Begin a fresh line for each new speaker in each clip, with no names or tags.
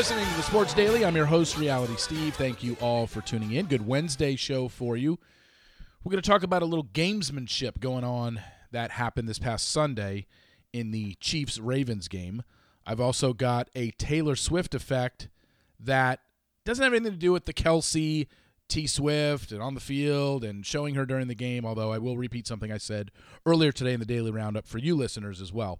listening to the Sports Daily. I'm your host, Reality Steve. Thank you all for tuning in. Good Wednesday show for you. We're going to talk about a little gamesmanship going on that happened this past Sunday in the Chiefs Ravens game. I've also got a Taylor Swift effect that doesn't have anything to do with the Kelce T Swift and on the field and showing her during the game, although I will repeat something I said earlier today in the Daily Roundup for you listeners as well.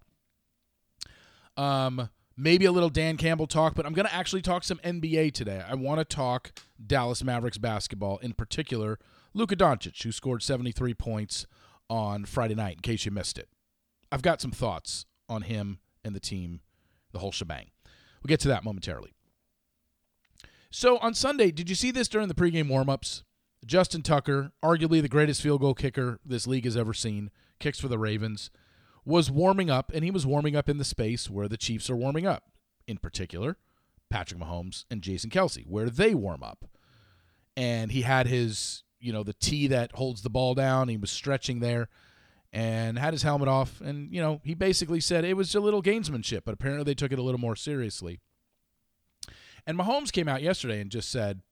Um, maybe a little Dan Campbell talk, but I'm going to actually talk some NBA today. I want to talk Dallas Mavericks basketball, in particular, Luka Doncic, who scored 73 points on Friday night, in case you missed it. I've got some thoughts on him and the team, the whole shebang. We'll get to that momentarily. So on Sunday, did you see this during the pregame warmups? Justin Tucker, arguably the greatest field goal kicker this league has ever seen, kicks for the Ravens, was warming up, and he was warming up in the space where the Chiefs are warming up. In particular, Patrick Mahomes and Jason Kelce, where they warm up. And he had his, you know, the tee that holds the ball down. He was stretching there and had his helmet off. And, you know, he basically said it was a little gamesmanship, but apparently they took it a little more seriously. And Mahomes came out yesterday and just said,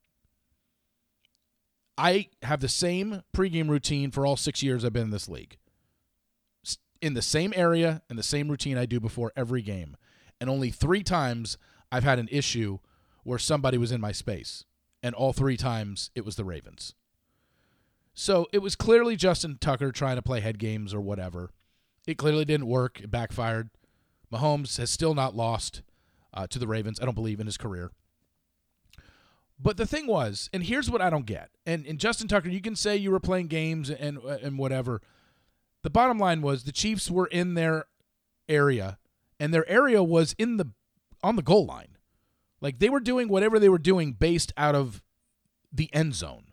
I have the same pregame routine for all six years I've been in this league. In the same area and the same routine I do before every game. And only three times I've had an issue where somebody was in my space. And all three times it was the Ravens. So it was clearly Justin Tucker trying to play head games or whatever. It clearly didn't work. It backfired. Mahomes has still not lost uh, to the Ravens, I don't believe, in his career. But the thing was, and here's what I don't get. And, and Justin Tucker, you can say you were playing games and and whatever. The bottom line was the Chiefs were in their area, and their area was in the on the goal line. Like they were doing whatever they were doing based out of the end zone.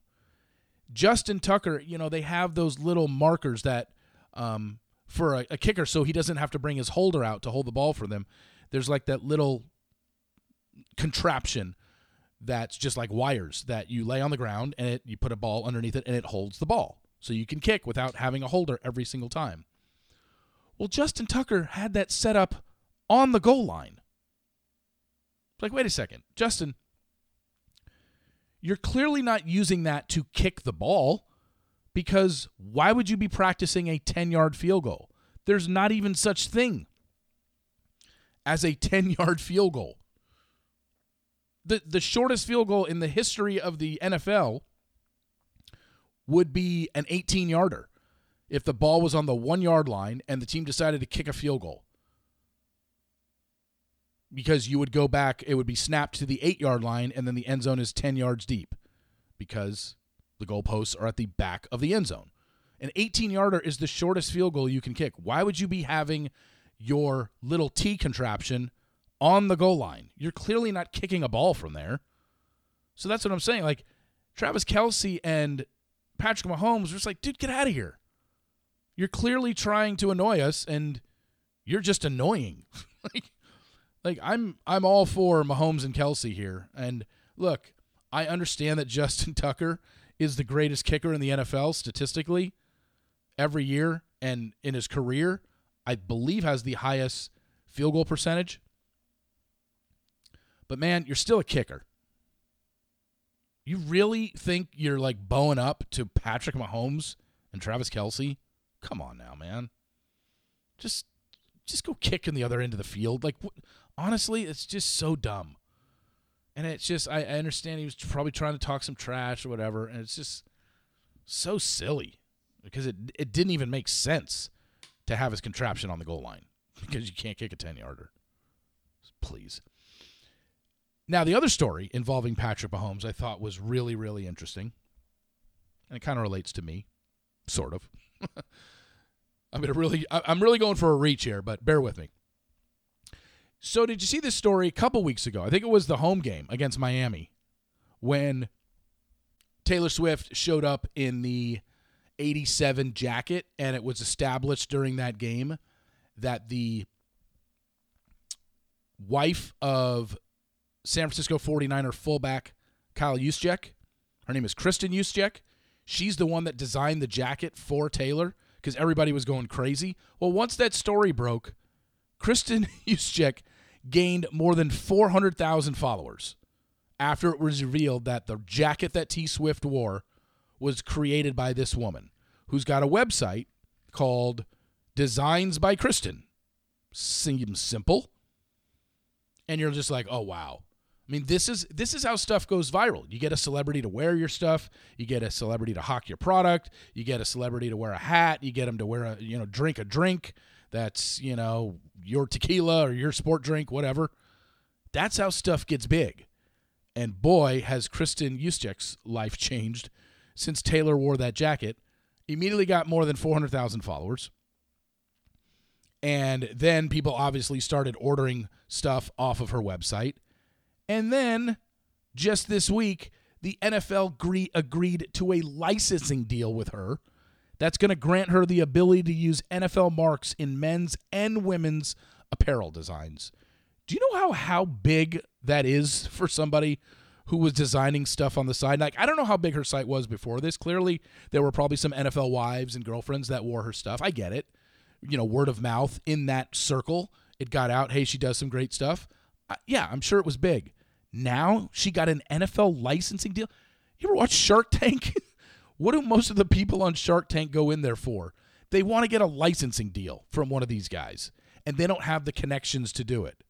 Justin Tucker, you know, they have those little markers that um, for a, a kicker, so he doesn't have to bring his holder out to hold the ball for them. There's like that little contraption that's just like wires that you lay on the ground and it, you put a ball underneath it and it holds the ball. So you can kick without having a holder every single time. Well, Justin Tucker had that set up on the goal line. It's like, wait a second, Justin, you're clearly not using that to kick the ball because why would you be practicing a 10 yard field goal? There's not even such thing as a 10 yard field goal the the shortest field goal in the history of the NFL would be an 18 yarder if the ball was on the one yard line and the team decided to kick a field goal. Because you would go back, it would be snapped to the eight yard line, and then the end zone is 10 yards deep because the goalposts are at the back of the end zone. An 18 yarder is the shortest field goal you can kick. Why would you be having your little T contraption on the goal line. You're clearly not kicking a ball from there. So that's what I'm saying. Like Travis Kelce and Patrick Mahomes just like, dude, get out of here. You're clearly trying to annoy us, and you're just annoying. like, like I'm I'm all for Mahomes and Kelce here. And look, I understand that Justin Tucker is the greatest kicker in the NFL statistically every year and in his career, I believe has the highest field goal percentage. But man, you're still a kicker. You really think you're like bowing up to Patrick Mahomes and Travis Kelce? Come on now, man. Just just go kick in the other end of the field. Like honestly, it's just so dumb. And it's just I, I understand he was probably trying to talk some trash or whatever, and it's just so silly because it it didn't even make sense to have his contraption on the goal line because you can't kick a 10 yarder. Please. Now, the other story involving Patrick Mahomes I thought was really, really interesting. And it kind of relates to me, sort of. I'm gonna really I'm really going for a reach here, but bear with me. So did you see this story a couple weeks ago? I think it was the home game against Miami when Taylor Swift showed up in the 87 jacket and it was established during that game that the wife of San Francisco 49er fullback Kyle Juszczyk. Her name is Kristen Juszczyk. She's the one that designed the jacket for Taylor because everybody was going crazy. Well, once that story broke, Kristen Juszczyk gained more than 400,000 followers after it was revealed that the jacket that T Swift wore was created by this woman who's got a website called Designs by Kristen. Seems simple. And you're just like, "Oh wow." I mean, this is this is how stuff goes viral. You get a celebrity to wear your stuff, you get a celebrity to hawk your product, you get a celebrity to wear a hat, you get them to wear a, you know, drink a drink that's, you know, your tequila or your sport drink, whatever. That's how stuff gets big. And boy, has Kristen Juszczyk's life changed since Taylor wore that jacket. Immediately got more than 400,000 followers. And then people obviously started ordering stuff off of her website. And then just this week, the NFL agree- agreed to a licensing deal with her that's going to grant her the ability to use NFL marks in men's and women's apparel designs. Do you know how how big that is for somebody who was designing stuff on the side? Like I don't know how big her site was before this. Clearly, there were probably some NFL wives and girlfriends that wore her stuff. I get it. You know, word of mouth in that circle, it got out. Hey, she does some great stuff. Uh, yeah, I'm sure it was big. Now she got an NFL licensing deal. You ever watch Shark Tank? what do most of the people on Shark Tank go in there for? They want to get a licensing deal from one of these guys, and they don't have the connections to do it.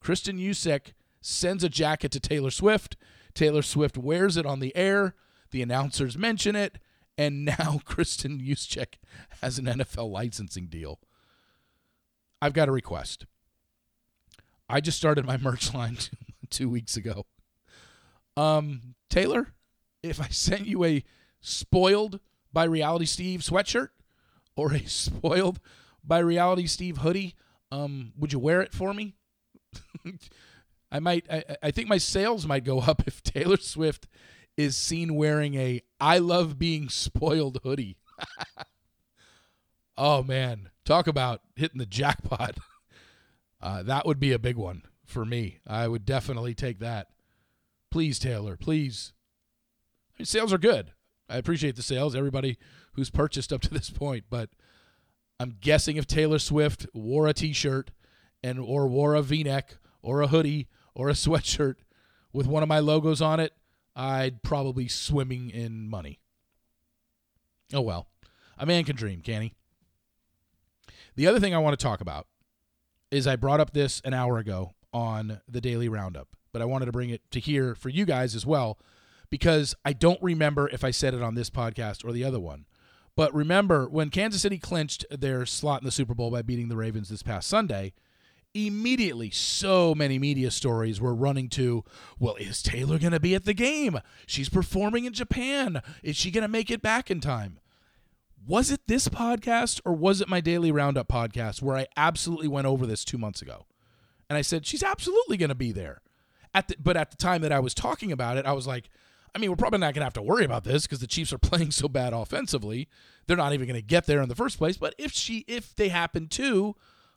Kristen Juszczyk sends a jacket to Taylor Swift. Taylor Swift wears it on the air. The announcers mention it, and now Kristen Juszczyk has an NFL licensing deal. I've got a request. I just started my merch line two, weeks ago. Um, Taylor, if I sent you a spoiled by Reality Steve sweatshirt or a spoiled by Reality Steve hoodie, um, would you wear it for me? I might. I, I think my sales might go up if Taylor Swift is seen wearing a "I love being spoiled" hoodie. oh man, talk about hitting the jackpot. Uh, that would be a big one for me. I would definitely take that. Please, Taylor, please. I mean, sales are good. I appreciate the sales, everybody who's purchased up to this point, but I'm guessing if Taylor Swift wore a t-shirt and or wore a v-neck or a hoodie or a sweatshirt with one of my logos on it, I'd probably swimming in money. Oh well. A man can dream, can he? The other thing I want to talk about is I brought up this an hour ago on the daily roundup, but I wanted to bring it to here for you guys as well because I don't remember if I said it on this podcast or the other one. But remember when Kansas City clinched their slot in the Super Bowl by beating the Ravens this past Sunday, immediately so many media stories were running to, well, is Taylor going to be at the game? She's performing in Japan. Is she going to make it back in time? Was it this podcast or was it my daily roundup podcast where I absolutely went over this two months ago? And I said, she's absolutely going to be there. At the, but at the time that I was talking about it, I was like, I mean, we're probably not going to have to worry about this because the Chiefs are playing so bad offensively. They're not even going to get there in the first place. But if she, if they happen to,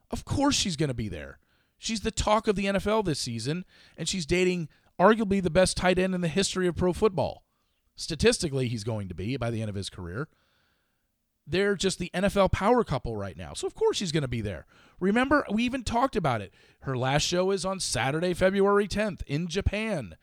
of course she's going to be there. She's the talk of the NFL this season, and she's dating arguably the best tight end in the history of pro football. Statistically, he's going to be by the end of his career. They're just the NFL power couple right now. So, of course, she's going to be there. Remember, we even talked about it. Her last show is on Saturday, February 10th in Japan.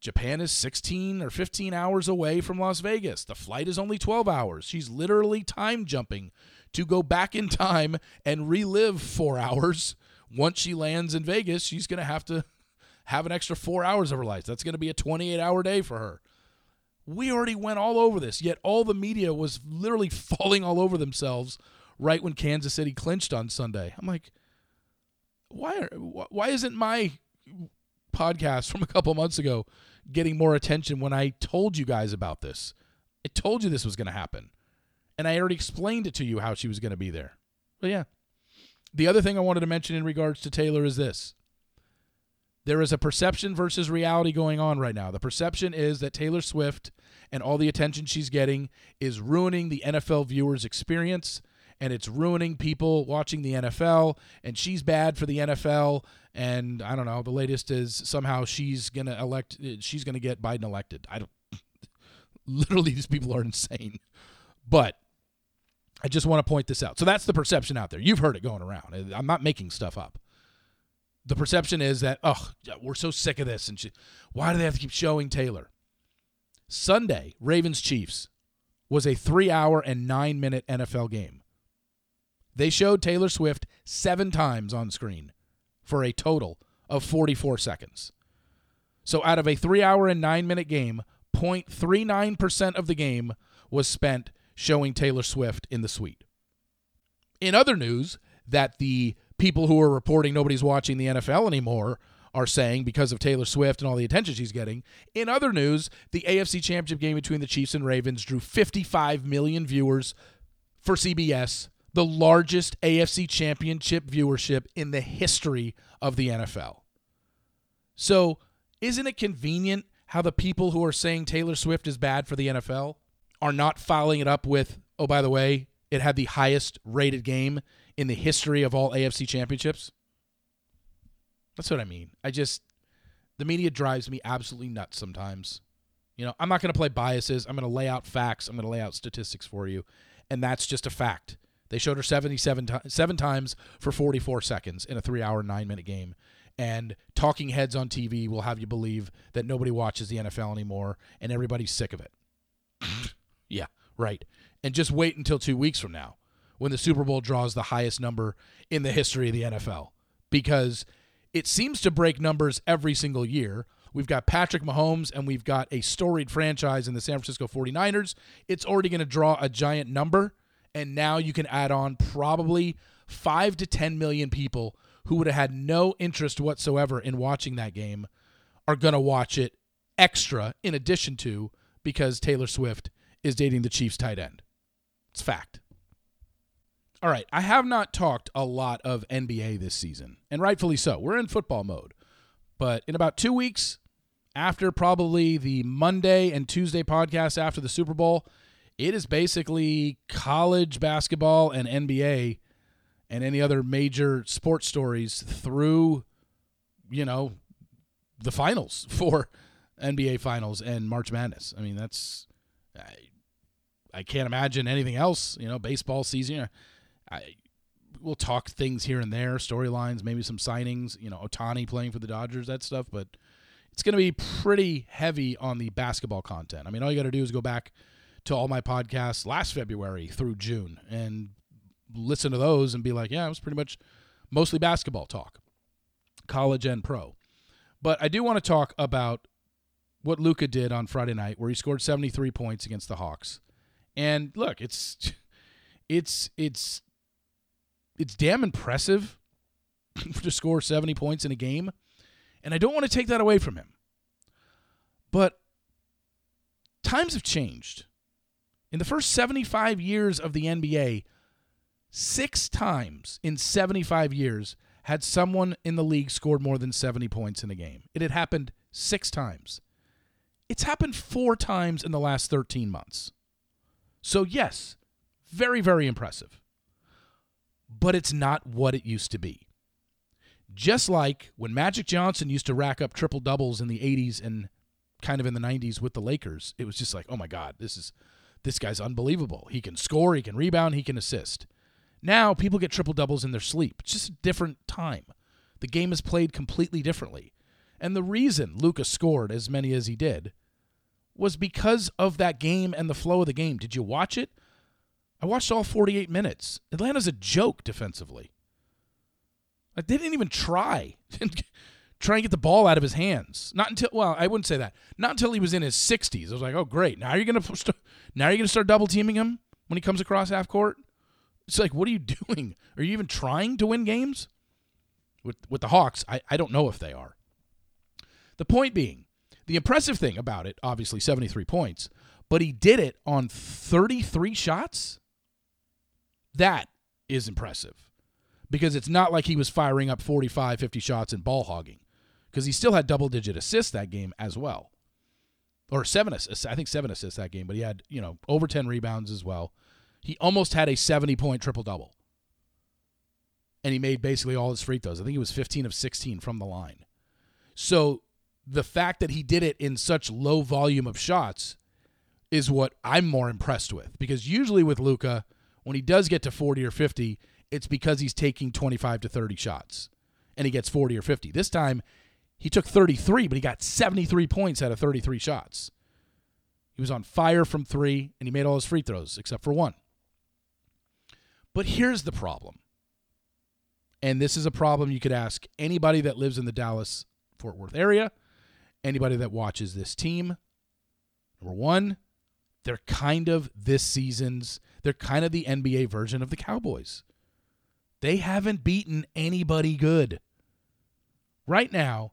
Japan is 16 or 15 hours away from Las Vegas. The flight is only 12 hours. She's literally time jumping to go back in time and relive four hours. Once she lands in Vegas, she's going to have to have an extra four hours of her life. That's going to be a 28 hour day for her. We already went all over this, yet all the media was literally falling all over themselves right when Kansas City clinched on Sunday. I'm like, why are, why isn't my podcast from a couple months ago getting more attention when I told you guys about this? I told you this was going to happen. And I already explained it to you how she was going to be there. But yeah. The other thing I wanted to mention in regards to Taylor is this there is a perception versus reality going on right now. The perception is that Taylor Swift and all the attention she's getting is ruining the NFL viewers' experience and it's ruining people watching the NFL and she's bad for the NFL and I don't know, the latest is somehow she's going to elect she's going to get Biden elected. I don't literally these people are insane. But I just want to point this out. So that's the perception out there. You've heard it going around. I'm not making stuff up. The perception is that oh we're so sick of this and she, why do they have to keep showing Taylor? Sunday Ravens Chiefs was a three hour and nine minute NFL game. They showed Taylor Swift seven times on screen for a total of 44 seconds. So out of a three hour and nine minute game, 0.39% of the game was spent showing Taylor Swift in the suite. In other news, that the people who are reporting nobody's watching the NFL anymore are saying because of Taylor Swift and all the attention she's getting. In other news, the AFC Championship game between the Chiefs and Ravens drew 55 million viewers for CBS, the largest AFC Championship viewership in the history of the NFL. So, isn't it convenient how the people who are saying Taylor Swift is bad for the NFL are not following it up with, oh, by the way, it had the highest rated game in the history of all AFC championships? That's what I mean. I just, the media drives me absolutely nuts sometimes. You know, I'm not going to play biases. I'm going to lay out facts. I'm going to lay out statistics for you. And that's just a fact. They showed her 77 to- seven times for 44 seconds in a three hour, nine minute game. And talking heads on TV will have you believe that nobody watches the NFL anymore and everybody's sick of it. yeah, right. And just wait until two weeks from now when the Super Bowl draws the highest number in the history of the NFL because it seems to break numbers every single year. We've got Patrick Mahomes and we've got a storied franchise in the San Francisco 49ers. It's already going to draw a giant number. And now you can add on probably five to 10 million people who would have had no interest whatsoever in watching that game are going to watch it extra in addition to because Taylor Swift is dating the Chiefs tight end. It's fact. All right, I have not talked a lot of NBA this season, and rightfully so. We're in football mode. But in about two weeks, after probably the Monday and Tuesday podcast after the Super Bowl, it is basically college basketball and NBA and any other major sports stories through, you know, the finals for NBA finals and March Madness. I mean, that's I, I can't imagine anything else. You know, baseball season. I we'll talk things here and there, storylines, maybe some signings. You know, Ohtani playing for the Dodgers, that stuff. But it's going to be pretty heavy on the basketball content. I mean, all you got to do is go back to all my podcasts last February through June and listen to those and be like, yeah, it was pretty much mostly basketball talk, college and pro. But I do want to talk about what Luka did on Friday night, where he scored 73 points against the Hawks. And look, it's it's it's it's damn impressive to score 70 points in a game. And I don't want to take that away from him. But times have changed. In the first 75 years of the NBA, six times in 75 years had someone in the league scored more than 70 points in a game. It had happened six times. It's happened four times in the last 13 months. So, yes, very, very impressive but it's not what it used to be. Just like when Magic Johnson used to rack up triple doubles in the 80s and kind of in the 90s with the Lakers, it was just like, "Oh my god, this is this guy's unbelievable. He can score, he can rebound, he can assist." Now, people get triple doubles in their sleep. It's just a different time. The game is played completely differently. And the reason Lucas scored as many as he did was because of that game and the flow of the game. Did you watch it? I watched all 48 minutes. Atlanta's a joke defensively. They didn't even try. try and get the ball out of his hands. Not until well, I wouldn't say that. Not until he was in his 60s. I was like, "Oh, great. Now you're going to now you're going to start double teaming him when he comes across half court?" It's like, "What are you doing? Are you even trying to win games?" With with the Hawks, I, I don't know if they are. The point being, the impressive thing about it, obviously 73 points, but he did it on 33 shots. That is impressive because it's not like he was firing up 45, 50 shots and ball hogging because he still had double digit assists that game as well. Or seven assists, I think seven assists that game, but he had, you know, over 10 rebounds as well. He almost had a 70 point triple double. And he made basically all his free throws. I think he was 15 of 16 from the line. So the fact that he did it in such low volume of shots is what I'm more impressed with because usually with Luka, when he does get to 40 or 50, it's because he's taking 25 to 30 shots. and he gets 40 or 50. This time, he took 33, but he got 73 points out of 33 shots. He was on fire from three, and he made all his free throws except for one. But here's the problem. And this is a problem you could ask anybody that lives in the Dallas Fort Worth area, anybody that watches this team. Number one, they're kind of this season's, they're kind of the NBA version of the Cowboys. They haven't beaten anybody good. Right now,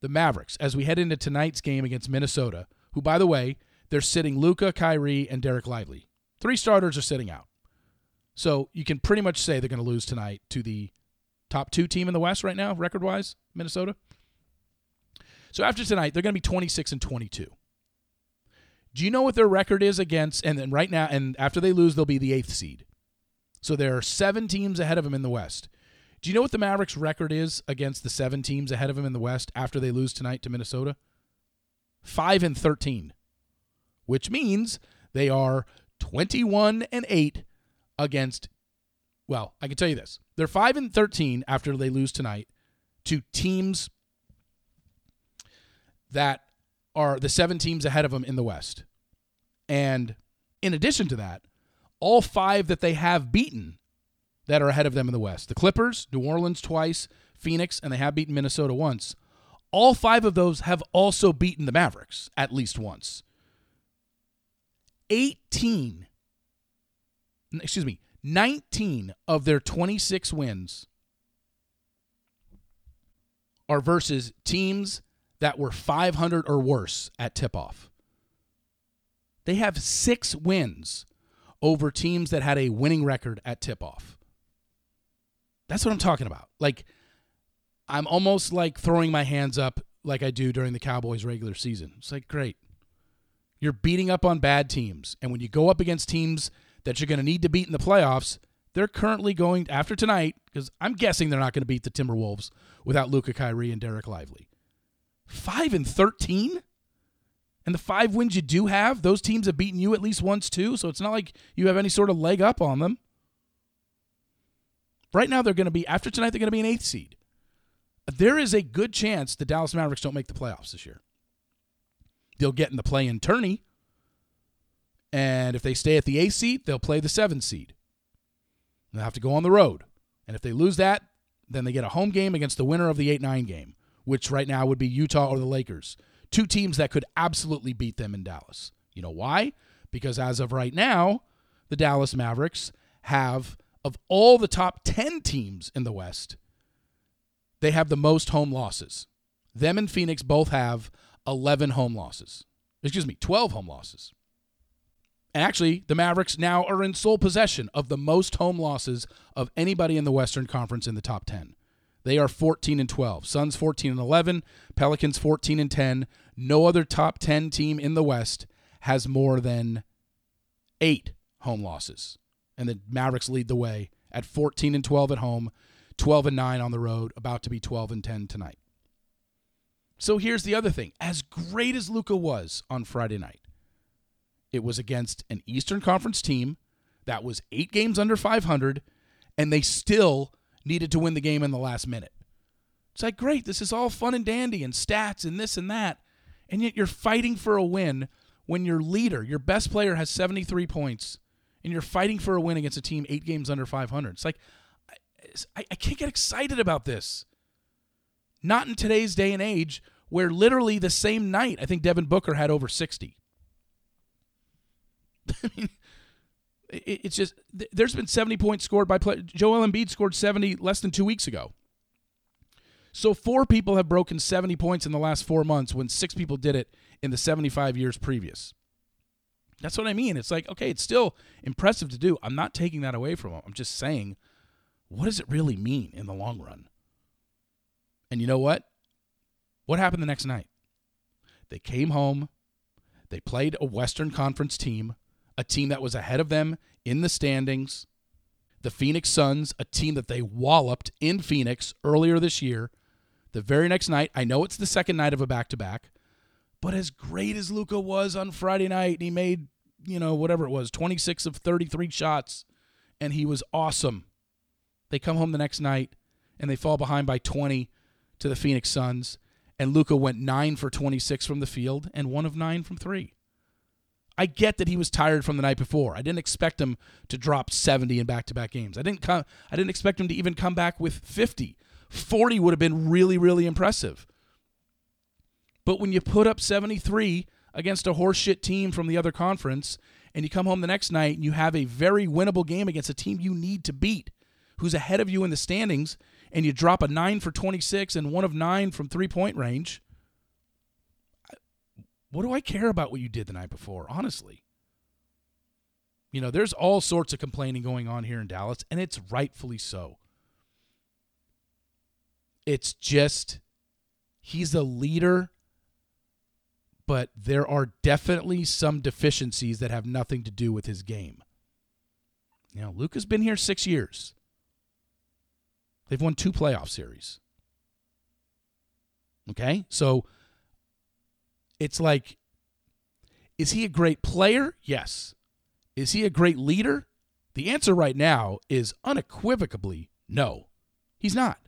the Mavericks, as we head into tonight's game against Minnesota, who, by the way, they're sitting Luka, Kyrie, and Dereck Lively. Three starters are sitting out. So you can pretty much say they're going to lose tonight to the top two team in the West right now, record wise, Minnesota. So after tonight, they're going to be 26 and 22. Do you know what their record is against? And then right now, and after they lose, they'll be the eighth seed. So there are seven teams ahead of them in the West. Do you know what the Mavericks' record is against the seven teams ahead of them in the West after they lose tonight to Minnesota? Five and 13, which means they are 21 and 8 against, well, I can tell you this. They're 5 and 13 after they lose tonight to teams that are the seven teams ahead of them in the West. And in addition to that, all five that they have beaten that are ahead of them in the West the Clippers, New Orleans twice, Phoenix, and they have beaten Minnesota once. All five of those have also beaten the Mavericks at least once. 18, excuse me, 19 of their 26 wins are versus teams that were 500 or worse at tip off. They have six wins over teams that had a winning record at tip off. That's what I'm talking about. Like, I'm almost like throwing my hands up like I do during the Cowboys regular season. It's like, great. You're beating up on bad teams. And when you go up against teams that you're going to need to beat in the playoffs, they're currently going after tonight, because I'm guessing they're not going to beat the Timberwolves without Luka Kyrie and Dereck Lively. 5 and 13? And the five wins you do have, those teams have beaten you at least once too, so it's not like you have any sort of leg up on them. Right now, they're going to be, after tonight, they're going to be an eighth seed. There is a good chance the Dallas Mavericks don't make the playoffs this year. They'll get in the play in tourney, and if they stay at the eighth seed, they'll play the seventh seed. They'll have to go on the road. And if they lose that, then they get a home game against the winner of the 8 9 game which right now would be Utah or the Lakers. Two teams that could absolutely beat them in Dallas. You know why? Because as of right now, the Dallas Mavericks have, of all the top 10 teams in the West, they have the most home losses. Them and Phoenix both have 11 home losses. Excuse me, 12 home losses. And actually, the Mavericks now are in sole possession of the most home losses of anybody in the Western Conference in the top 10. They are 14 and 12. Suns 14 and 11, Pelicans 14 and 10. No other top 10 team in the West has more than 8 home losses. And the Mavericks lead the way at 14 and 12 at home, 12 and 9 on the road, about to be 12 and 10 tonight. So here's the other thing. As great as Luka was on Friday night, it was against an Eastern Conference team that was 8 games under 500 and they still needed to win the game in the last minute. It's like, great, this is all fun and dandy and stats and this and that. And yet you're fighting for a win when your leader, your best player, has 73 points and you're fighting for a win against a team eight games under 500. It's like, I, I can't get excited about this. Not in today's day and age where literally the same night, I think Devin Booker had over 60. I mean, it's just there's been 70 points scored by play. Joel Embiid scored 70 less than two weeks ago. So four people have broken 70 points in the last four months when six people did it in the 75 years previous. That's what I mean. It's like, okay, it's still impressive to do. I'm not taking that away from them. I'm just saying, what does it really mean in the long run? And you know what? What happened the next night? They came home. They played a Western Conference team a team that was ahead of them in the standings. The Phoenix Suns, a team that they walloped in Phoenix earlier this year. The very next night, I know it's the second night of a back to back, but as great as Luka was on Friday night, he made, you know, whatever it was, 26 of 33 shots, and he was awesome. They come home the next night and they fall behind by 20 to the Phoenix Suns, and Luka went 9 for 26 from the field and 1 of 9 from 3. I get that he was tired from the night before. I didn't expect him to drop 70 in back-to-back games. I didn't come I didn't expect him to even come back with 50. 40 would have been really really impressive. But when you put up 73 against a horseshit team from the other conference and you come home the next night and you have a very winnable game against a team you need to beat who's ahead of you in the standings and you drop a 9 for 26 and one of 9 from three-point range, what do I care about what you did the night before, honestly? You know, there's all sorts of complaining going on here in Dallas, and it's rightfully so. It's just, he's a leader, but there are definitely some deficiencies that have nothing to do with his game. You know, Luka's been here six years. They've won two playoff series. Okay? So it's like, is he a great player? Yes. Is he a great leader? The answer right now is unequivocally no. He's not.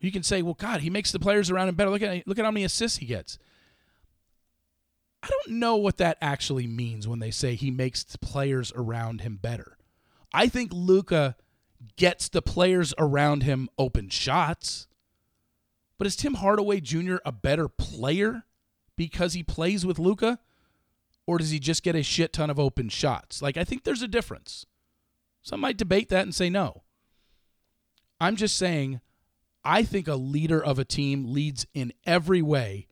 You can say, well, God, he makes the players around him better. Look at look at how many assists he gets. I don't know what that actually means when they say he makes the players around him better. I think Luka gets the players around him open shots. But is Tim Hardaway Jr. a better player because he plays with Luka, Or does he just get a shit ton of open shots? Like, I think there's a difference. Some might debate that and say no. I'm just saying, I think a leader of a team leads in every way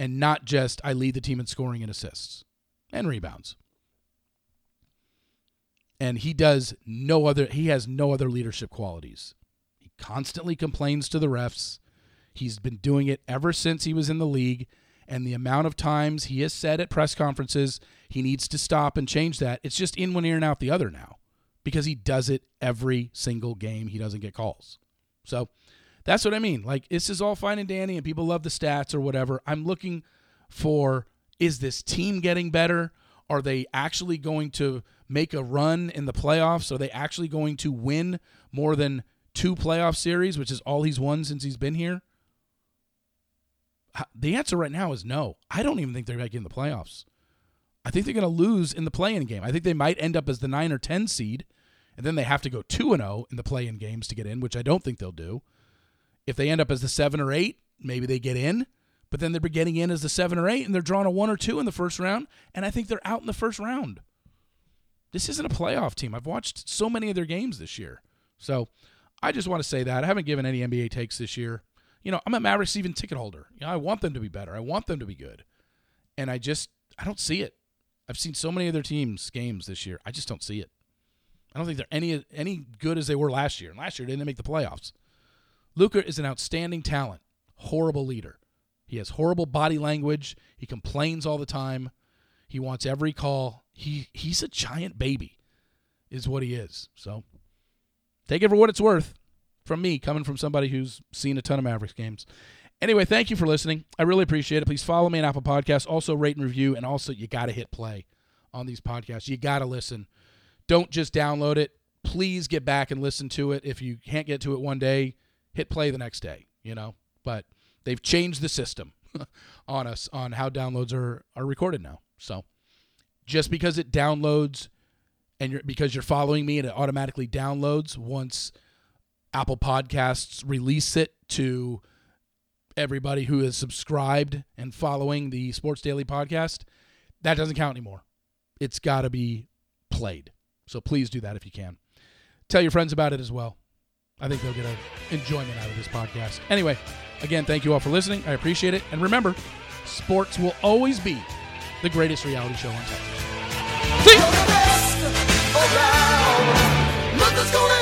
and not just I lead the team in scoring and assists and rebounds. And he does no other he has no other leadership qualities. He constantly complains to the refs. He's been doing it ever since he was in the league and the amount of times he has said at press conferences he needs to stop and change that. It's just in one ear and out the other now because he does it every single game he doesn't get calls. So that's what I mean. Like this is all fine and dandy, and people love the stats or whatever. I'm looking for is this team getting better? Are they actually going to make a run in the playoffs? Are they actually going to win more than two playoff series, which is all he's won since he's been here? The answer right now is no. I don't even think they're making the playoffs. I think they're going to lose in the play-in game. I think they might end up as the 9 or 10 seed, and then they have to go 2 and 0 in the play-in games to get in, which I don't think they'll do. If they end up as the seven or eight, maybe they get in. But then they're getting in as the seven or eight, and they're drawn a one or two in the first round, and I think they're out in the first round. This isn't a playoff team. I've watched so many of their games this year. So I just want to say that. I haven't given any NBA takes this year. You know, I'm a Mavericks season ticket holder. You know, I want them to be better. I want them to be good. And I just I don't see it. I've seen so many of their teams games this year. I just don't see it. I don't think they're any any good as they were last year. And last year they didn't make the playoffs. Luka is an outstanding talent, horrible leader. He has horrible body language. He complains all the time. He wants every call. He he's a giant baby, is what he is. So take it for what it's worth from me, coming from somebody who's seen a ton of Mavericks games. Anyway, thank you for listening. I really appreciate it. Please follow me on Apple Podcasts. Also rate and review, and also you got to hit play on these podcasts. You got to listen. Don't just download it. Please get back and listen to it. If you can't get to it one day, hit play the next day, you know. But they've changed the system on us on how downloads are are recorded now. So just because it downloads and you're because you're following me and it automatically downloads once Apple Podcasts release it to everybody who is subscribed and following the Sports Daily podcast, that doesn't count anymore. It's got to be played. So please do that if you can. Tell your friends about it as well. I think they'll get an enjoyment out of this podcast. Anyway, again, thank you all for listening. I appreciate it. And remember, sports will always be the greatest reality show on television. See you.